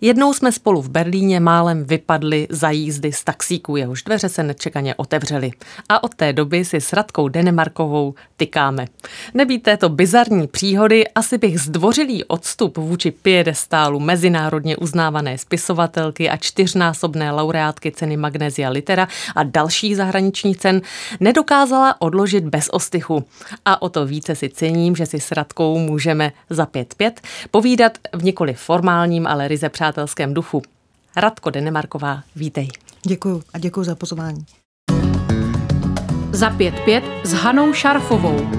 Jednou jsme spolu v Berlíně málem vypadli za jízdy z taxíku, jehož dveře se nečekaně otevřely. A od té doby si s Radkou Denemarkovou tykáme. Nebýt této bizarní příhody, asi bych zdvořilý odstup vůči piedestálu mezinárodně uznávané spisovatelky a čtyřnásobné laureátky ceny Magnesia Litera a dalších zahraničních cen nedokázala odložit bez ostychu. A o to více si cením, že si s Radkou můžeme za pět pět povídat v nikoli formálním, ale ryze přátelském přátelském duchu. Radko Denemarková, vítej. Děkuji a děkuji za pozvání. Za pět pět s Hanou Šarfovou.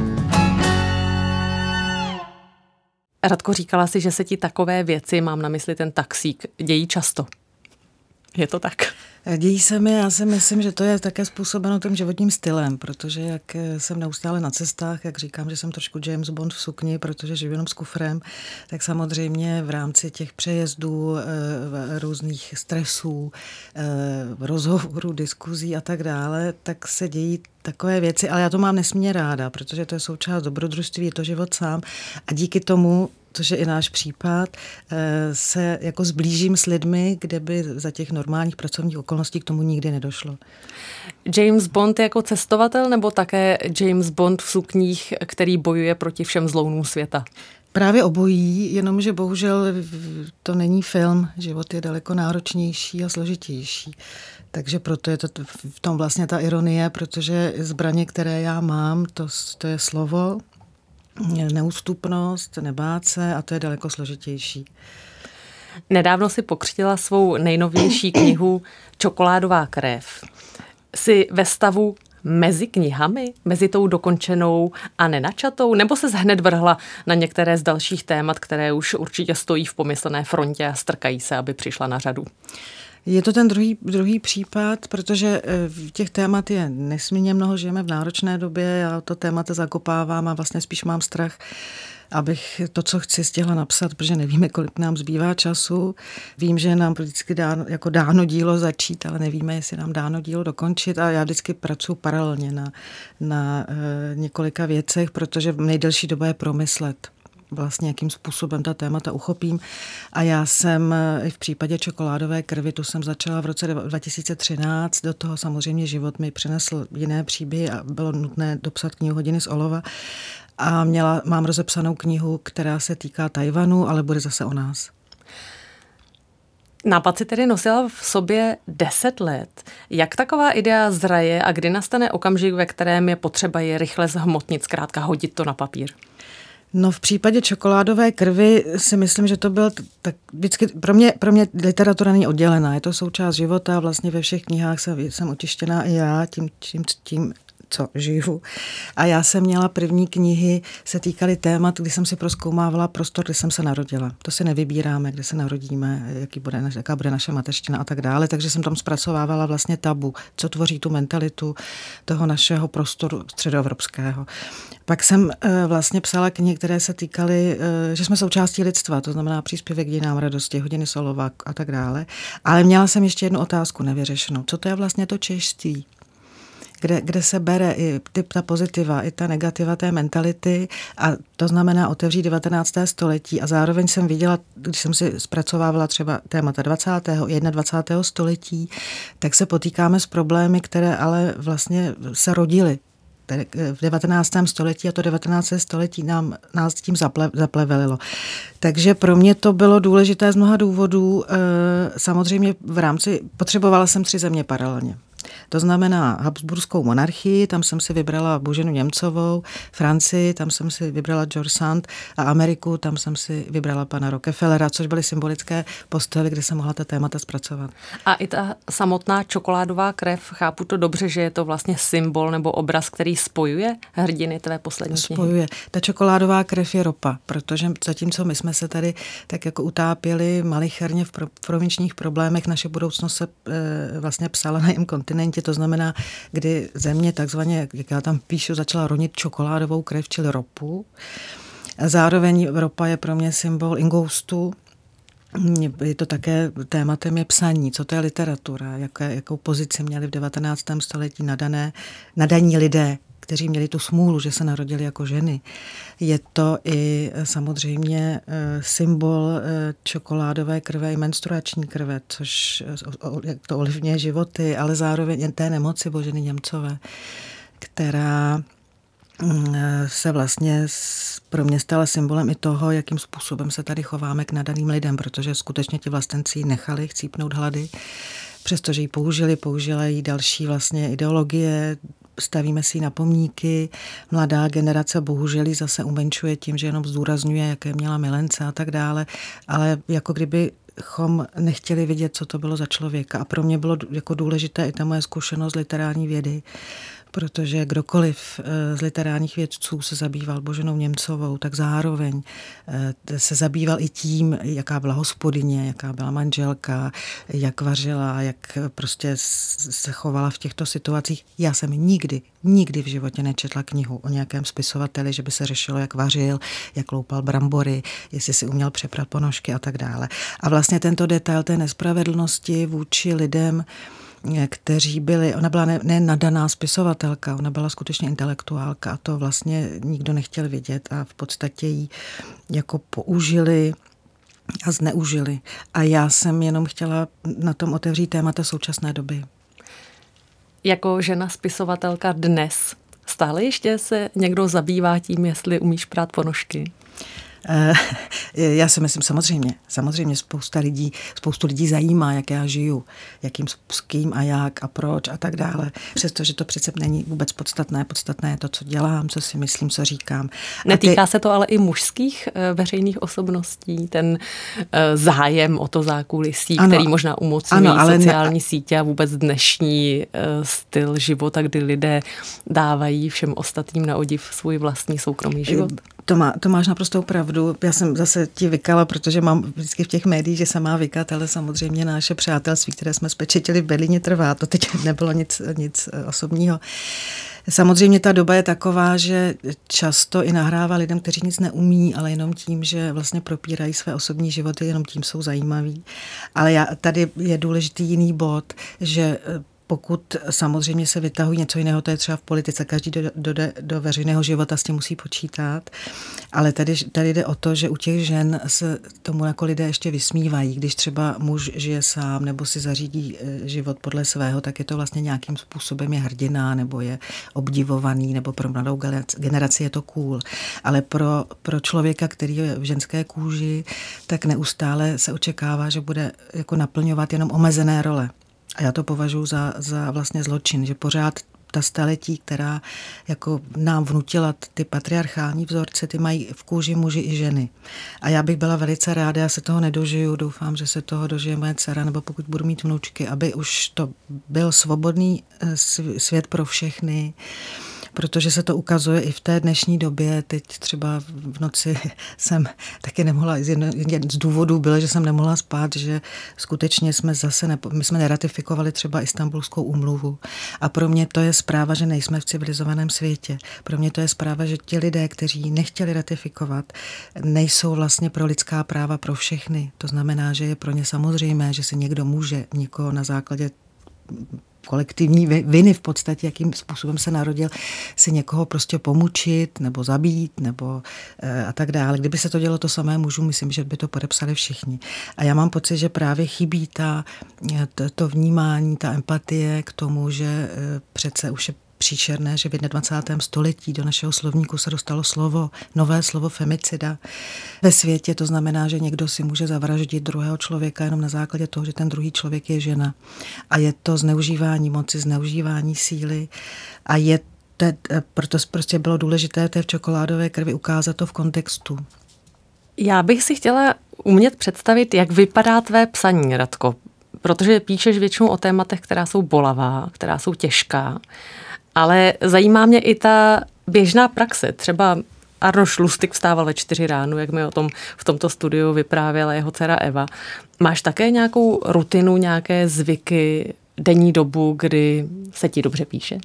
Radko, říkala si, že se ti takové věci, mám na mysli ten taxík, dějí často. Je to tak? Dějí se mi, já si myslím, že to je také způsobeno tím životním stylem, protože jak jsem neustále na cestách, jak říkám, že jsem trošku James Bond v sukni, protože žiju jenom s kufrem, tak samozřejmě v rámci těch přejezdů, eh, různých stresů, eh, rozhovorů, diskuzí a tak dále, tak se dějí takové věci, ale já to mám nesmírně ráda, protože to je součást dobrodružství, je to život sám a díky tomu což je i náš případ, eh, se jako zblížím s lidmi, kde by za těch normálních pracovních okolností k tomu nikdy nedošlo. James Bond jako cestovatel nebo také James Bond v sukních, který bojuje proti všem zlounům světa? Právě obojí, jenomže bohužel to není film, život je daleko náročnější a složitější. Takže proto je to v tom vlastně ta ironie, protože zbraně, které já mám, to, to je slovo, neústupnost, nebát se a to je daleko složitější. Nedávno si pokřtila svou nejnovější knihu Čokoládová krev. Jsi ve stavu mezi knihami, mezi tou dokončenou a nenačatou, nebo se hned vrhla na některé z dalších témat, které už určitě stojí v pomyslené frontě a strkají se, aby přišla na řadu? Je to ten druhý, druhý případ, protože eh, těch témat je nesmírně mnoho, žijeme v náročné době, já to témata zakopávám a vlastně spíš mám strach, abych to, co chci, stihla napsat, protože nevíme, kolik nám zbývá času. Vím, že nám vždycky dáno, jako dáno dílo začít, ale nevíme, jestli nám dáno dílo dokončit a já vždycky pracuji paralelně na, na e, několika věcech, protože v nejdelší doba je promyslet vlastně jakým způsobem ta témata uchopím. A já jsem eh, i v případě čokoládové krvi, tu jsem začala v roce 2013, do toho samozřejmě život mi přinesl jiné příběhy a bylo nutné dopsat knihu Hodiny z olova. A měla, mám rozepsanou knihu, která se týká Tajvanu, ale bude zase o nás. Nápad si tedy nosila v sobě deset let. Jak taková idea zraje a kdy nastane okamžik, ve kterém je potřeba je rychle zhmotnit, zkrátka hodit to na papír? No v případě čokoládové krvi si myslím, že to byl tak vždycky, pro mě, pro mě literatura není oddělená, je to součást života, vlastně ve všech knihách jsem, jsem otištěná i já tím, tím, tím co žiju. A já jsem měla první knihy, se týkaly témat, kdy jsem si proskoumávala prostor, kde jsem se narodila. To si nevybíráme, kde se narodíme, jaký bude, jaká bude naše mateřština a tak dále. Takže jsem tam zpracovávala vlastně tabu, co tvoří tu mentalitu toho našeho prostoru středoevropského. Pak jsem eh, vlastně psala knihy, které se týkaly, eh, že jsme součástí lidstva, to znamená příspěvek dějinám radosti, hodiny Solova a tak dále. Ale měla jsem ještě jednu otázku nevyřešenou. Co to je vlastně to čeští? Kde, kde se bere i ty, ta pozitiva, i ta negativa té mentality a to znamená otevřít 19. století a zároveň jsem viděla, když jsem si zpracovávala třeba témata 20. 21. století, tak se potýkáme s problémy, které ale vlastně se rodily v 19. století a to 19. století nám, nás tím zaple, zaplevelilo. Takže pro mě to bylo důležité z mnoha důvodů. Eh, samozřejmě v rámci, potřebovala jsem tři země paralelně. To znamená Habsburskou monarchii, tam jsem si vybrala Boženu Němcovou, Francii, tam jsem si vybrala George Sand a Ameriku, tam jsem si vybrala pana Rockefellera, což byly symbolické postavy, kde jsem mohla ta témata zpracovat. A i ta samotná čokoládová krev, chápu to dobře, že je to vlastně symbol nebo obraz, který spojuje hrdiny tvé poslední Spojuje. Ta čokoládová krev je ropa, protože zatímco my jsme se tady tak jako utápěli malicherně v provinčních problémech, naše budoucnost se e, vlastně psala na jim kontinentě, to znamená, kdy země takzvaně, jak já tam píšu, začala ronit čokoládovou krev, čili ropu. Zároveň ropa je pro mě symbol ingoustu, je to také tématem je psaní, co to je literatura, jaké, jakou pozici měli v 19. století nadané, nadaní lidé, kteří měli tu smůlu, že se narodili jako ženy. Je to i samozřejmě eh, symbol eh, čokoládové krve i menstruační krve, což to ovlivňuje životy, ale zároveň té nemoci Boženy Němcové, která mm, se vlastně pro mě stala symbolem i toho, jakým způsobem se tady chováme k nadaným lidem, protože skutečně ti vlastenci nechali chcípnout hlady, přestože ji použili, použila jí další vlastně ideologie, stavíme si na pomníky, mladá generace bohužel zase umenšuje tím, že jenom zdůrazňuje, jaké měla milence a tak dále, ale jako kdyby chom nechtěli vidět, co to bylo za člověka. A pro mě bylo jako důležité i ta moje zkušenost literární vědy, protože kdokoliv eh, z literárních vědců se zabýval Boženou Němcovou, tak zároveň eh, se zabýval i tím, jaká byla hospodyně, jaká byla manželka, jak vařila, jak prostě se chovala v těchto situacích. Já jsem nikdy, nikdy v životě nečetla knihu o nějakém spisovateli, že by se řešilo, jak vařil, jak loupal brambory, jestli si uměl přeprat ponožky a tak dále. A vlastně tento detail té nespravedlnosti vůči lidem, kteří byli, ona byla ne, ne nadaná spisovatelka, ona byla skutečně intelektuálka a to vlastně nikdo nechtěl vidět a v podstatě ji jako použili a zneužili. A já jsem jenom chtěla na tom otevřít témata současné doby. Jako žena spisovatelka dnes stále ještě se někdo zabývá tím, jestli umíš prát ponožky? Eh, já si myslím samozřejmě, samozřejmě spousta lidí, spoustu lidí zajímá, jak já žiju, jakým s kým a jak a proč a tak dále. Přestože to přece není vůbec podstatné, podstatné je to, co dělám, co si myslím, co říkám. Netýká ty... se to ale i mužských eh, veřejných osobností, ten eh, zájem o to zákulisí, ano, který možná umocňují ano, ale sociální ne... sítě a vůbec dnešní styl života, kdy lidé dávají všem ostatním na odiv svůj vlastní soukromý život. To, má, to máš naprosto pravdu. Já jsem zase ti vykala, protože mám vždycky v těch médiích, že se má vykat, ale samozřejmě naše přátelství, které jsme spečetili v Berlíně, trvá. To teď nebylo nic, nic eh, osobního. Samozřejmě ta doba je taková, že často i nahrává lidem, kteří nic neumí, ale jenom tím, že vlastně propírají své osobní životy, jenom tím jsou zajímaví. Ale já, tady je důležitý jiný bod, že eh, pokud samozřejmě se vytahují něco jiného, to je třeba v politice, každý do, do, do veřejného života s tím musí počítat, ale tady, tady jde o to, že u těch žen se tomu jako lidé ještě vysmívají, když třeba muž žije sám nebo si zařídí e, život podle svého, tak je to vlastně nějakým způsobem je hrdina nebo je obdivovaný nebo pro mladou generaci je to cool, ale pro, pro člověka, který je v ženské kůži, tak neustále se očekává, že bude jako naplňovat jenom omezené role. A já to považuji za, za vlastně zločin, že pořád ta staletí, která jako nám vnutila ty patriarchální vzorce, ty mají v kůži muži i ženy. A já bych byla velice ráda, já se toho nedožiju, doufám, že se toho dožije moje dcera, nebo pokud budu mít vnučky, aby už to byl svobodný eh, svět pro všechny, protože se to ukazuje i v té dnešní době. Teď třeba v noci jsem taky nemohla, jeden z důvodů bylo, že jsem nemohla spát, že skutečně jsme zase, nepo, my jsme neratifikovali třeba istambulskou umluvu. A pro mě to je zpráva, že nejsme v civilizovaném světě. Pro mě to je zpráva, že ti lidé, kteří nechtěli ratifikovat, nejsou vlastně pro lidská práva pro všechny. To znamená, že je pro ně samozřejmé, že se někdo může někoho na základě kolektivní viny v podstatě, jakým způsobem se narodil, si někoho prostě pomučit nebo zabít nebo e, a tak dále. Kdyby se to dělo to samé mužů, myslím, že by to podepsali všichni. A já mám pocit, že právě chybí ta, to, to vnímání, ta empatie k tomu, že e, přece už je příšerné, že v 21. století do našeho slovníku se dostalo slovo, nové slovo femicida ve světě. To znamená, že někdo si může zavraždit druhého člověka jenom na základě toho, že ten druhý člověk je žena. A je to zneužívání moci, zneužívání síly a je te, proto prostě bylo důležité té v čokoládové krvi ukázat to v kontextu. Já bych si chtěla umět představit, jak vypadá tvé psaní, Radko, protože píšeš většinou o tématech, která jsou bolavá, která jsou těžká. Ale zajímá mě i ta běžná praxe. Třeba Arno Šlustik vstával ve čtyři ráno, jak mi o tom v tomto studiu vyprávěla jeho dcera Eva. Máš také nějakou rutinu, nějaké zvyky, denní dobu, kdy se ti dobře píše?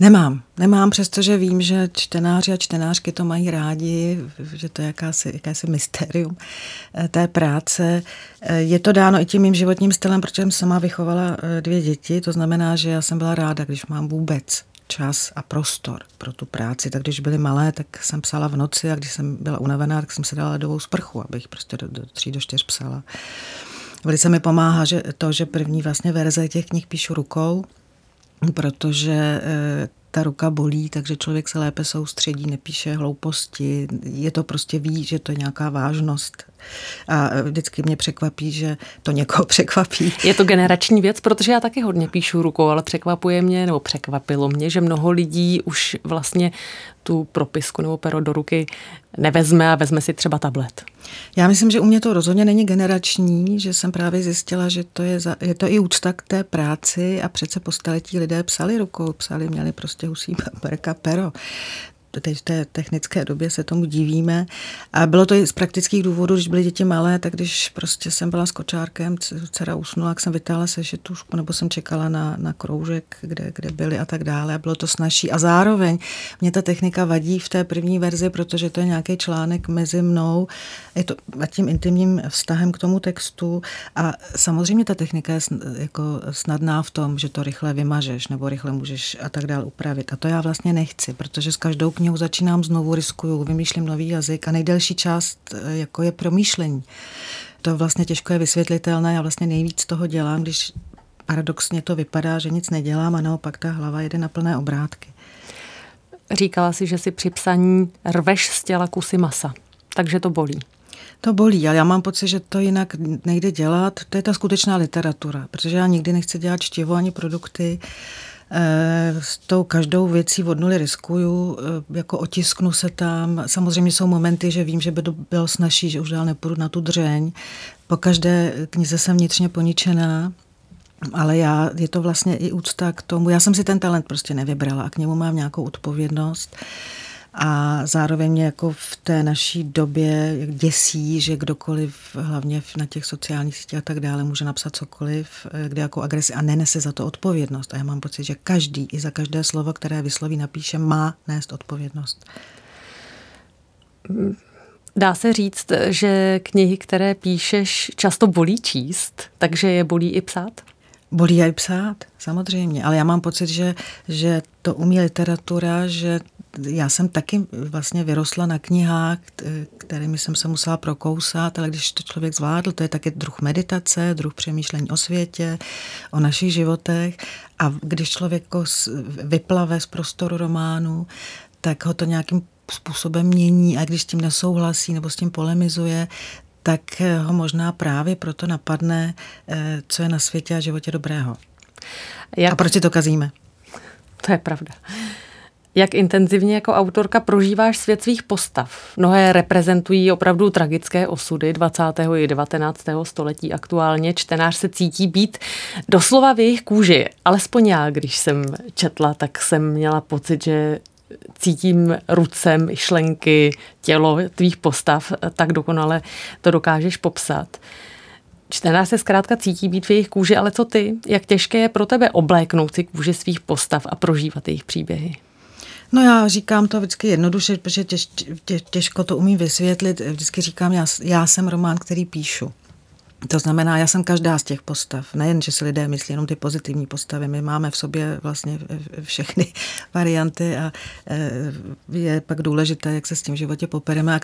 Nemám. Nemám, přestože vím, že čtenáři a čtenářky to mají rádi, že to je jakási, jakási mysterium eh, té práce. Eh, je to dáno i tím mým životním stylem, protože jsem sama vychovala eh, dvě děti, to znamená, že já jsem byla ráda, když mám vůbec čas a prostor pro tu práci. Tak když byly malé, tak jsem psala v noci a když jsem byla unavená, tak jsem se dala ledovou sprchu, abych prostě do, do tří, do čtyř psala. Velice mi pomáhá že to, že první vlastně verze těch knih píšu rukou, protože eh, ta ruka bolí, takže člověk se lépe soustředí, nepíše hlouposti, je to prostě ví, že to je nějaká vážnost. A vždycky mě překvapí, že to někoho překvapí. Je to generační věc, protože já taky hodně píšu rukou, ale překvapuje mě, nebo překvapilo mě, že mnoho lidí už vlastně tu propisku nebo pero do ruky nevezme a vezme si třeba tablet. Já myslím, že u mě to rozhodně není generační, že jsem právě zjistila, že to je, za, je to i úcta k té práci a přece po staletí lidé psali rukou, psali, měli prostě husí perka pero teď v té technické době se tomu divíme. A bylo to i z praktických důvodů, když byly děti malé, tak když prostě jsem byla s kočárkem, dcera usnula, jak jsem vytáhla sešitušku, nebo jsem čekala na, na kroužek, kde, kde byly a tak dále. A bylo to snažší. A zároveň mě ta technika vadí v té první verzi, protože to je nějaký článek mezi mnou je to a tím intimním vztahem k tomu textu. A samozřejmě ta technika je jako snadná v tom, že to rychle vymažeš, nebo rychle můžeš a tak dále upravit. A to já vlastně nechci, protože s každou knihu začínám znovu, riskuju, vymýšlím nový jazyk a nejdelší část eh, jako je promýšlení. To vlastně těžko je vysvětlitelné, já vlastně nejvíc toho dělám, když paradoxně to vypadá, že nic nedělám a naopak ta hlava jede na plné obrátky. Říkala si, že si při psaní rveš z těla kusy masa, takže to bolí. To bolí, ale já mám pocit, že to jinak nejde dělat. To je ta skutečná literatura, protože já nikdy nechci dělat čtivo ani produkty, s tou každou věcí od nuly riskuju, eh, jako otisknu se tam. Samozřejmě jsou momenty, že vím, že by to bylo snažší, že už dál nepůjdu na tu dřeň. Po každé knize jsem vnitřně poničená, ale já, je to vlastně i úcta k tomu. Já jsem si ten talent prostě nevybrala a k němu mám nějakou odpovědnost. A zároveň mě jako v té naší době děsí, že kdokoliv, hlavně na těch sociálních sítích a tak dále, může napsat cokoliv, eh, kde jako agresi a nenese za to odpovědnost. A já mám pocit, že každý i za každé slovo, které vysloví, napíše, má nést odpovědnost. Dá se říct, že knihy, které píšeš, často bolí číst, takže je bolí i psát? Bolí i psát, samozřejmě, ale já mám pocit, že, že to umí literatura, že já jsem taky vlastně vyrostla na knihách, kterými jsem se musela prokousat, ale když to člověk zvládl, to je taky druh meditace, druh přemýšlení o světě, o našich životech. A když člověk vyplave z prostoru románu, tak ho to nějakým způsobem mění a když s tím nesouhlasí nebo s tím polemizuje, tak ho možná právě proto napadne, eh, co je na světě a životě dobrého. Jak... A proč si to kazíme? To je pravda. Jak intenzivně jako autorka prožíváš svět svých postav? Mnohé reprezentují opravdu tragické osudy 20. i 19. století aktuálně. Čtenář se cítí být doslova v jejich kůži. Alespoň já, když jsem četla, tak jsem měla pocit, že cítím ruce, myšlenky, tělo tvých postav, tak dokonale to dokážeš popsat. Čtenář se zkrátka cítí být v jejich kůži, ale co ty? Jak těžké je pro tebe obléknout si kůži svých postav a prožívat jejich příběhy? No já říkám to vždycky jednoduše, protože těž, tě, těžko to umím vysvětlit. Vždycky říkám, já, já jsem román, který píšu. To znamená, já jsem každá z těch postav. Nejen, že si lidé myslí jenom ty pozitivní postavy. My máme v sobě vlastně všechny varianty a e, je pak důležité, jak se s tím životě popereme a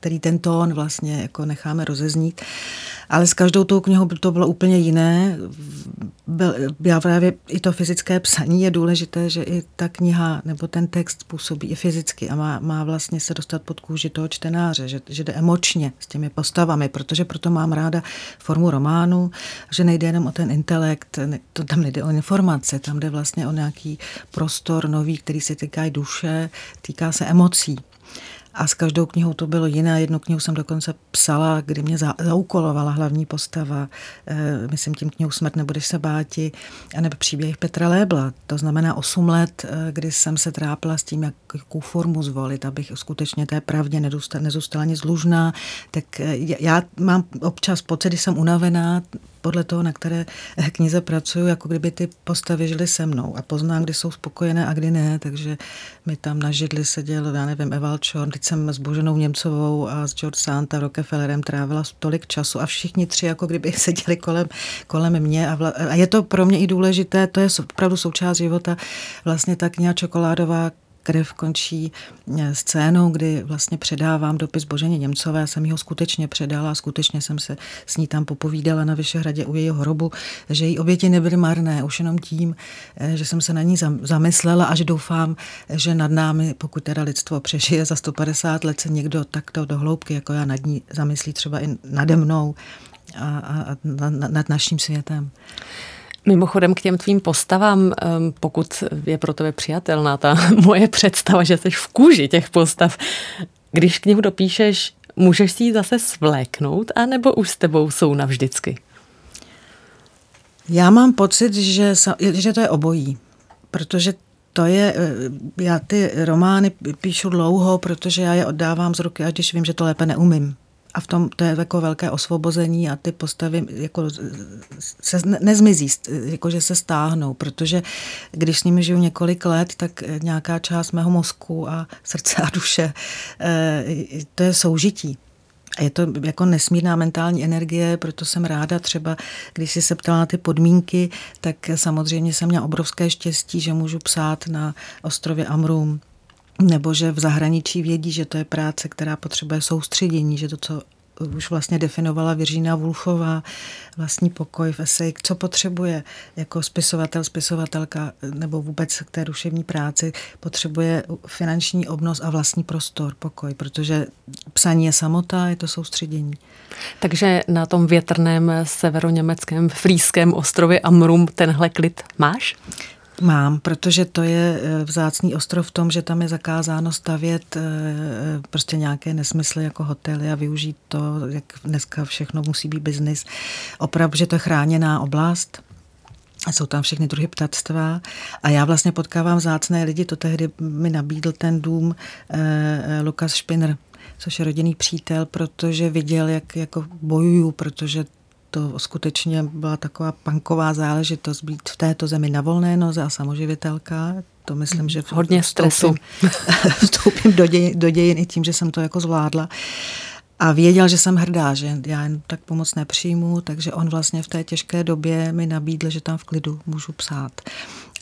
který ten tón vlastně jako necháme rozeznít. Ale s každou tou knihou to bylo úplně jiné. Já právě i to fyzické psaní je důležité, že i ta kniha nebo ten text působí i fyzicky a má, má vlastně se dostat pod kůži toho čtenáře, že, že jde emočně s těmi postavami, protože proto mám ráda formu románu, že nejde jenom o ten intelekt, to tam nejde o informace, tam jde vlastně o nějaký prostor nový, který se týká duše, týká se emocí. A s každou knihou to bylo jiné. Jednu knihu jsem dokonce psala, kdy mě za, zaukolovala hlavní postava, e, myslím tím knihu Smrt nebudeš se báti, nebo příběh Petra Lébla. To znamená 8 let, e, kdy jsem se trápila s tím, jak, jakou formu zvolit, abych skutečně té pravdě nezůstala nic dlužná. Tak já mám občas pocit, když jsem unavená, podle toho, na které knize pracuju, jako kdyby ty postavy žily se mnou a poznám, kdy jsou spokojené a kdy ne, takže mi tam na židli seděl, já nevím, Eval Čorn, teď jsem s Boženou Němcovou a s George Santa Rockefellerem trávila tolik času a všichni tři jako kdyby seděli kolem, kolem mě a, vla, a je to pro mě i důležité, to je opravdu součást života, vlastně ta kniha Čokoládová krev končí eh, scénou, kdy vlastně předávám dopis Boženě Němcové. Jsem ho skutečně předala a skutečně jsem se s ní tam popovídala na Vyšehradě u jejího hrobu, že její oběti nebyly marné, už jenom tím, eh, že jsem se na ní zamyslela a že doufám, že nad námi, pokud teda lidstvo přežije za 150 let, se někdo takto do hloubky, jako já nad ní zamyslí třeba i nade mnou a, a, a nad naším světem. Mimochodem k těm tvým postavám, pokud je pro tebe přijatelná ta moje představa, že jsi v kůži těch postav, když knihu dopíšeš, můžeš si ji zase svléknout, anebo už s tebou jsou navždycky? Já mám pocit, že, že to je obojí, protože to je, eh, já ty romány píšu dlouho, protože já je oddávám z ruky, až když vím, že to lépe neumím. A v tom to je jako velké osvobození a ty postavy jako se nezmizí, jako že se stáhnou, protože když s nimi žiju několik let, tak nějaká část mého mozku a srdce a duše, eh, to je soužití. Je to jako nesmírná mentální energie, proto jsem ráda třeba, když jsi se ptala na ty podmínky, tak samozřejmě jsem měla obrovské štěstí, že můžu psát na ostrově Amrum, nebo že v zahraničí vědí, že to je práce, která potřebuje soustředění, že to, co už vlastně definovala Viržína Vulchová, vlastní pokoj v esej, co potřebuje jako spisovatel, spisovatelka nebo vůbec k té duševní práci, potřebuje finanční obnos a vlastní prostor, pokoj, protože psaní je samota, je to soustředění. Takže na tom větrném severoněmeckém frýském ostrově Amrum tenhle klid máš? Mám, protože to je eh, vzácný ostrov v tom, že tam je zakázáno stavět eh, eh, prostě nějaké nesmysly jako hotely a využít to, jak dneska všechno musí být biznis. Opravdu, že to je chráněná oblast. Jsou tam všechny druhy ptactva a já vlastně potkávám zácné lidi, to tehdy mi nabídl ten dům eh, Lukas Špinr, což je rodinný přítel, protože viděl, jak jako bojuju, protože to skutečně byla taková panková záležitost být v této zemi na volné noze a samoživitelka. To myslím, že hodně stresu. Vstoupím do, děj, do dějin i tím, že jsem to jako zvládla. A věděl, že jsem hrdá, že já jen tak pomoc nepřijmu, takže on vlastně v té těžké době mi nabídl, že tam v klidu můžu psát.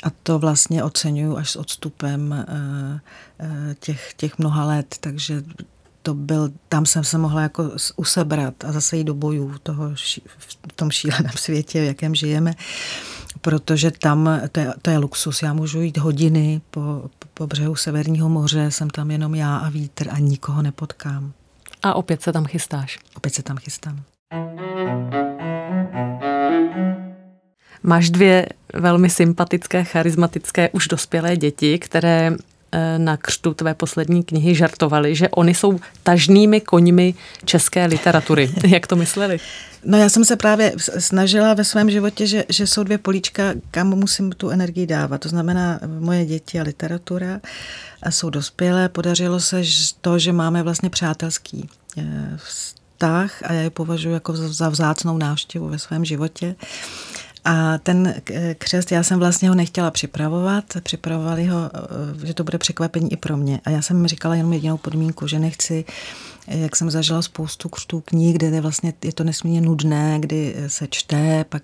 A to vlastně oceňuju až s odstupem eh, eh, těch, těch mnoha let, takže to byl, tam jsem se mohla jako usebrat a zase jít do bojů toho, v tom šíleném světě, v jakém žijeme, protože tam to je, to je luxus. Já můžu jít hodiny po, po břehu Severního moře, jsem tam jenom já a vítr a nikoho nepotkám. A opět se tam chystáš. Opět se tam chystám. Máš dvě velmi sympatické, charismatické, už dospělé děti, které na křtu tvé poslední knihy žartovali, že oni jsou tažnými koňmi české literatury. Jak to mysleli? No já jsem se právě snažila ve svém životě, že, že jsou dvě políčka, kam musím tu energii dávat. To znamená moje děti a literatura a jsou dospělé. Podařilo se to, že máme vlastně přátelský eh, vztah a já je považuji jako za vzácnou návštěvu ve svém životě. A ten křest, já jsem vlastně ho nechtěla připravovat, připravovali ho, eh, že to bude překvapení i pro mě. A já jsem říkala jenom jedinou podmínku, že nechci, jak jsem zažila spoustu křtů knih, kde je vlastně je to nesmírně nudné, kdy se čte, pak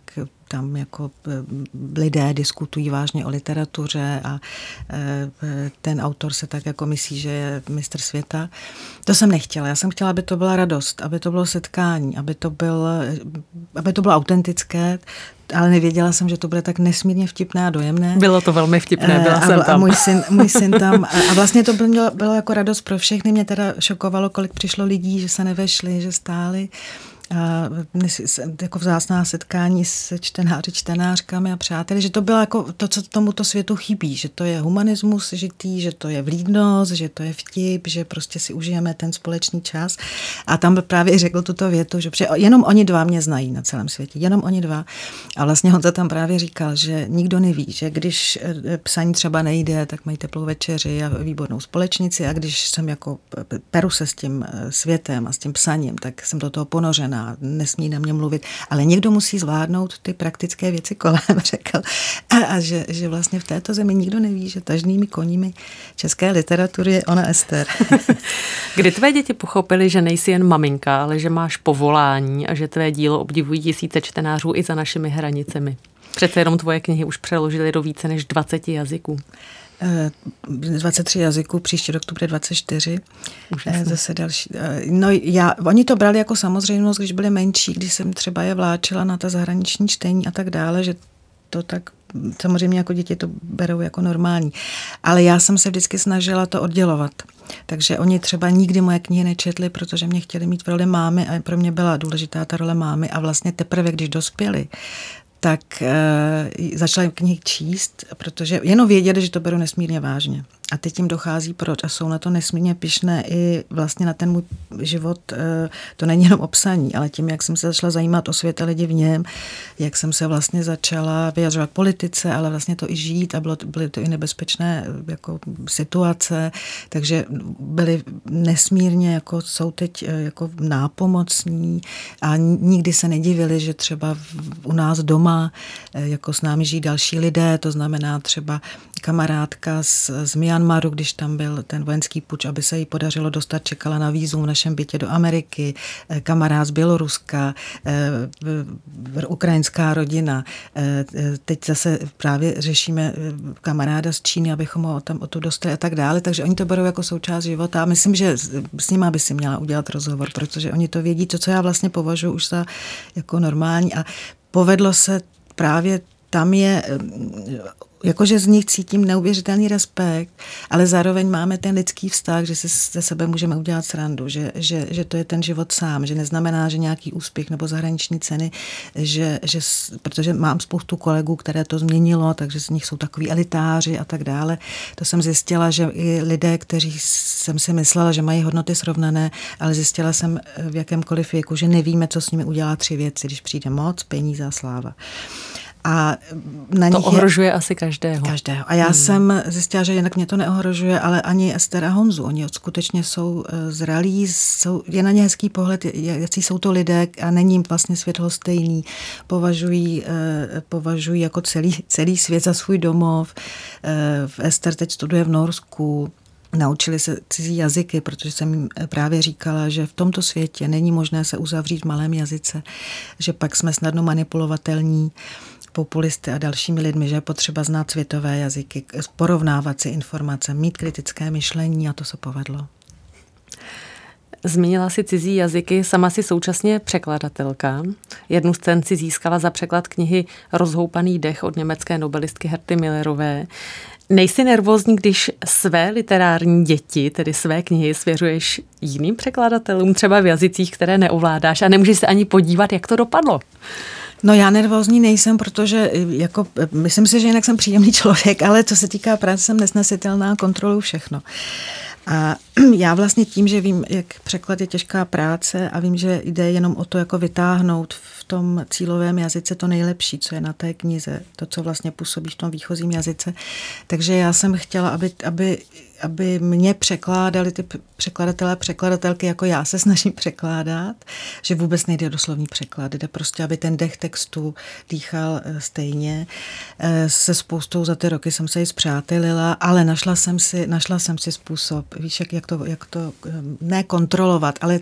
tam jako eh, lidé diskutují vážně o literatuře a eh, ten autor se tak jako myslí, že je mistr světa. To jsem nechtěla. Já jsem chtěla, aby to byla radost, aby to bylo setkání, aby to, byl, aby to bylo autentické, ale nevěděla jsem, že to bude tak nesmírně vtipné a dojemné. Bylo to velmi vtipné, byla eh, a, jsem tam. A můj syn, můj syn tam. A vlastně to bylo, bylo jako radost pro všechny. Mě teda šokovalo, kolik přišlo lidí, že se nevešli, že stáli. A jako vzácná setkání se čtenáři, čtenářkami a přáteli, že to bylo jako to, co tomuto světu chybí, že to je humanismus žitý, že to je vlídnost, že to je vtip, že prostě si užijeme ten společný čas. A tam právě řekl tuto větu, že jenom oni dva mě znají na celém světě, jenom oni dva. A vlastně on to tam právě říkal, že nikdo neví, že když eh, psaní třeba nejde, tak mají teplou večeři a výbornou společnici a když jsem jako peru se s tím eh, světem a s tím psaním, tak jsem do toho ponořená, nesmí na mě mluvit, ale někdo musí zvládnout ty praktické věci kolem, řekl. A, a že, že vlastně v této zemi nikdo neví, že tažnými koními české literatury je ona Ester. Kdy tvé děti pochopili, že nejsi jen maminka, ale že máš povolání a že tvé dílo obdivují tisíce čtenářů i za našimi hranicemi? Přece jenom tvoje knihy už přeložily do více než 20 jazyků. 23 eh, jazyků, příští rok to bude 24. Užasný. Eh, zase další. Eh, no já, oni to brali jako samozřejmost, když byli menší, když jsem třeba je vláčila na ta zahraniční čtení a tak dále, že to tak samozřejmě jako děti to berou jako normální. Ale já jsem se vždycky snažila to oddělovat. Takže oni třeba nikdy moje knihy nečetli, protože mě chtěli mít v roli mámy a pro mě byla důležitá ta role mámy a vlastně teprve, když dospěli, tak e, začala knihy číst, protože jenom věděli, že to beru nesmírně vážně. A teď jim dochází proč a jsou na to nesmírně pišné i vlastně na ten můj život. E, to není jenom obsaní, ale tím, jak jsem se začala zajímat o svět lidi v něm, jak jsem se vlastně začala vyjadřovat politice, ale vlastně to i žít a bylo, byly to i nebezpečné e, jako situace, takže byly nesmírně, jako jsou teď e, jako nápomocní a nikdy se nedivili, že třeba u nás doma jako s námi žijí další lidé, to znamená třeba kamarádka z, z Myanmaru, když tam byl ten vojenský puč, aby se jí podařilo dostat, čekala na výzum v našem bytě do Ameriky, eh, kamarád z Běloruska, eh, ukrajinská rodina. Eh, teď zase právě řešíme kamaráda z Číny, abychom ho tam o to dostali a tak dále, takže oni to berou jako součást života a myslím, že s nimi by si měla udělat rozhovor, protože oni to vědí, to, co já vlastně považuji už za jako normální. A povedlo se právě tam je jakože z nich cítím neuvěřitelný respekt, ale zároveň máme ten lidský vztah, že si ze sebe můžeme udělat srandu, že, že, že to je ten život sám, že neznamená, že nějaký úspěch nebo zahraniční ceny, že, že, protože mám spoustu kolegů, které to změnilo, takže z nich jsou takový elitáři a tak dále. To jsem zjistila, že i lidé, kteří jsem si myslela, že mají hodnoty srovnané, ale zjistila jsem v jakémkoliv věku, že nevíme, co s nimi udělá tři věci, když přijde moc, peníze a sláva. A na to ohrožuje je, asi každého. Každého. A já hmm. jsem zjistila, že jinak mě to neohrožuje, ale ani Ester a Honzu. Oni skutečně jsou eh, zralí, jsou, je na ně hezký pohled, jaký jsou to lidé a není jim vlastně svět stejný. Považují, eh, považují jako celý, celý svět za svůj domov. Eh, Ester teď studuje v Norsku, Naučili se cizí jazyky, protože jsem jim právě říkala, že v tomto světě není možné se uzavřít v malém jazyce, že pak jsme snadno manipulovatelní populisty a dalšími lidmi, že je potřeba znát světové jazyky, porovnávat si informace, mít kritické myšlení a to se povedlo. Zmínila si cizí jazyky, sama si současně překladatelka. Jednu z cen si získala za překlad knihy Rozhoupaný dech od německé nobelistky Herty Millerové. Nejsi nervózní, když své literární děti, tedy své knihy, svěřuješ jiným překladatelům, třeba v jazycích, které neovládáš a nemůžeš se ani podívat, jak to dopadlo? No já nervózní nejsem, protože jako, myslím si, že jinak jsem příjemný člověk, ale co se týká práce, jsem nesnesitelná, kontroluji všechno. A já vlastně tím, že vím, jak překlad je těžká práce a vím, že jde jenom o to, jako vytáhnout v tom cílovém jazyce to nejlepší, co je na té knize, to, co vlastně působí v tom výchozím jazyce. Takže já jsem chtěla, aby, aby aby mě překládali ty překladatelé překladatelky, jako já se snažím překládat, že vůbec nejde o doslovný překlad, jde prostě, aby ten dech textu dýchal eh, stejně. Eh, se spoustou za ty roky jsem se ji zpřátelila, ale našla jsem si, našla jsem si způsob, víš, jak, jak, to, jak to eh, ne kontrolovat, ale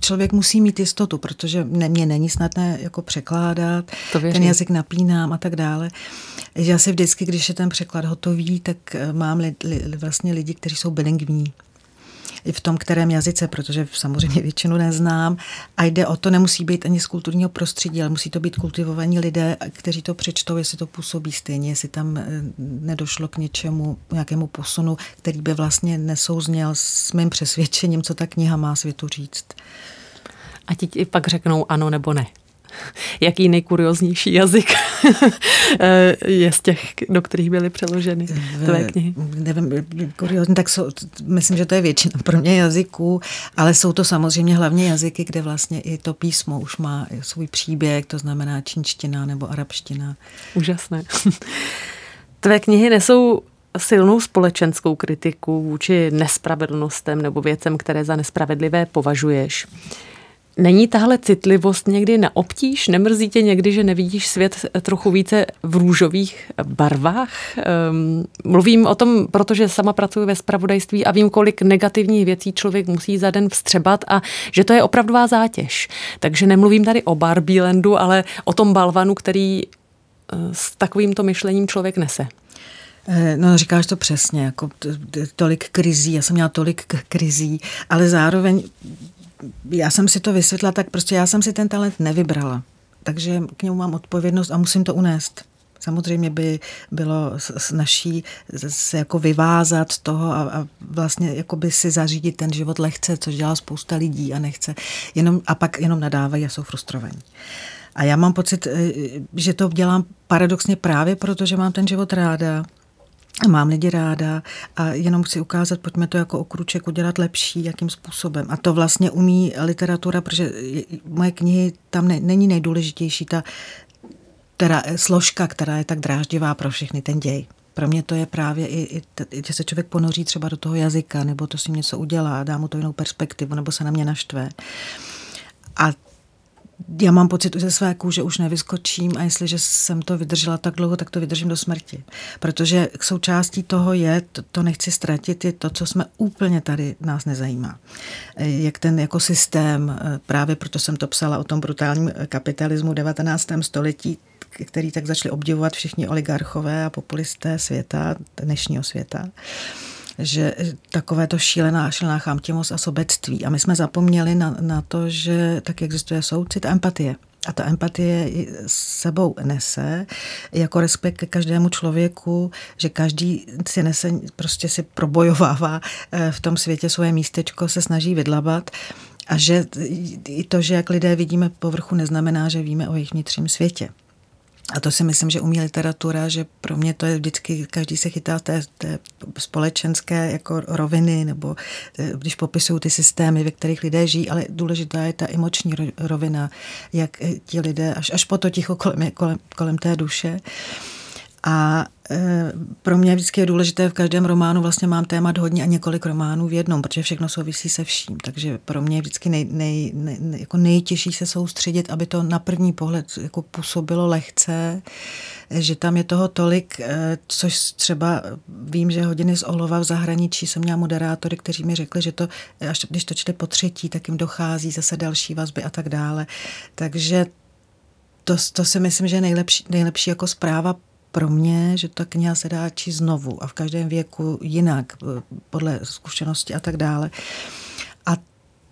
člověk musí mít jistotu, protože ne, mě není snadné jako překládat, to ten jazyk napínám a tak dále. Já si vždycky, když je ten překlad hotový, tak eh, mám li, li, vlastně lidi, kteří jsou bilingvní v tom kterém jazyce, protože samozřejmě většinu neznám. A jde o to, nemusí být ani z kulturního prostředí, ale musí to být kultivovaní lidé, kteří to přečtou, jestli to působí stejně, jestli tam eh, nedošlo k něčemu, nějakému posunu, který by vlastně nesouzněl s mým přesvědčením, co ta kniha má světu říct. A ti ti pak řeknou ano nebo ne. Jaký nejkurioznější jazyk je z těch, do kterých byly přeloženy tvé knihy? Nevím, kuriozní, tak jsou, myslím, že to je většina pro mě jazyků, ale jsou to samozřejmě hlavně jazyky, kde vlastně i to písmo už má svůj příběh, to znamená čínština nebo arabština. Úžasné. Tvé knihy nesou silnou společenskou kritiku vůči nespravedlnostem nebo věcem, které za nespravedlivé považuješ. Není tahle citlivost někdy na obtíž? Nemrzí tě někdy, že nevidíš svět trochu více v růžových barvách? Um, mluvím o tom, protože sama pracuji ve spravodajství a vím, kolik negativních věcí člověk musí za den vstřebat a že to je opravdová zátěž. Takže nemluvím tady o Barbielandu, ale o tom balvanu, který eh, s takovýmto myšlením člověk nese. Eh, no, říkáš to přesně, jako tolik krizí, já jsem měla tolik krizí, ale zároveň já jsem si to vysvětla, tak prostě já jsem si ten talent nevybrala. Takže k němu mám odpovědnost a musím to unést. Samozřejmě by bylo snažší se jako vyvázat z toho a, a vlastně jako by si zařídit ten život lehce, což dělá spousta lidí a nechce. Jenom, a pak jenom nadávají a jsou frustrovaní. A já mám pocit, eh, že to dělám paradoxně právě proto, že mám ten život ráda, Mám lidi ráda a jenom chci ukázat, pojďme to jako okruček udělat lepší, jakým způsobem. A to vlastně umí literatura, protože moje knihy tam ne, není nejdůležitější ta teda složka, která je tak dráždivá pro všechny, ten děj. Pro mě to je právě i, i, že se člověk ponoří třeba do toho jazyka, nebo to s ním něco udělá, dá mu to jinou perspektivu, nebo se na mě naštve. A já mám pocit, ze své kůže už nevyskočím a jestliže jsem to vydržela tak dlouho, tak to vydržím do smrti. Protože součástí toho je, to, to nechci ztratit, je to, co jsme úplně tady nás nezajímá. Jak ten jako systém, právě proto jsem to psala o tom brutálním kapitalismu 19. století, který tak začali obdivovat všichni oligarchové a populisté světa, dnešního světa že takové to šílená, šílená chámtivost a sobectví. A my jsme zapomněli na, na to, že tak existuje soucit a empatie. A ta empatie sebou nese jako respekt ke každému člověku, že každý si nese, prostě si probojovává eh, v tom světě svoje místečko, se snaží vydlabat. A že i to, že jak lidé vidíme povrchu, neznamená, že víme o jejich vnitřním světě. A to si myslím, že umí literatura, že pro mě to je vždycky, každý se chytá té, té společenské jako roviny, nebo eh, když popisují ty systémy, ve kterých lidé žijí, ale důležitá je ta emoční rovina, jak eh, ti lidé, až, až po to ticho kolem, kolem, kolem té duše. A e, pro mě vždycky je důležité, v každém románu vlastně mám témat hodně a několik románů v jednom, protože všechno souvisí se vším. Takže pro mě je vždycky nej, nej, nej, jako nejtěžší se soustředit, aby to na první pohled jako působilo lehce, že tam je toho tolik, e, což třeba vím, že hodiny z olova v zahraničí jsem měla moderátory, kteří mi řekli, že to, až když to čte po třetí, tak jim dochází zase další vazby a tak dále. Takže to, to si myslím, že je nejlepší, nejlepší jako zpráva pro mě, že ta kniha se dá číst znovu a v každém věku jinak, podle zkušenosti a tak dále. A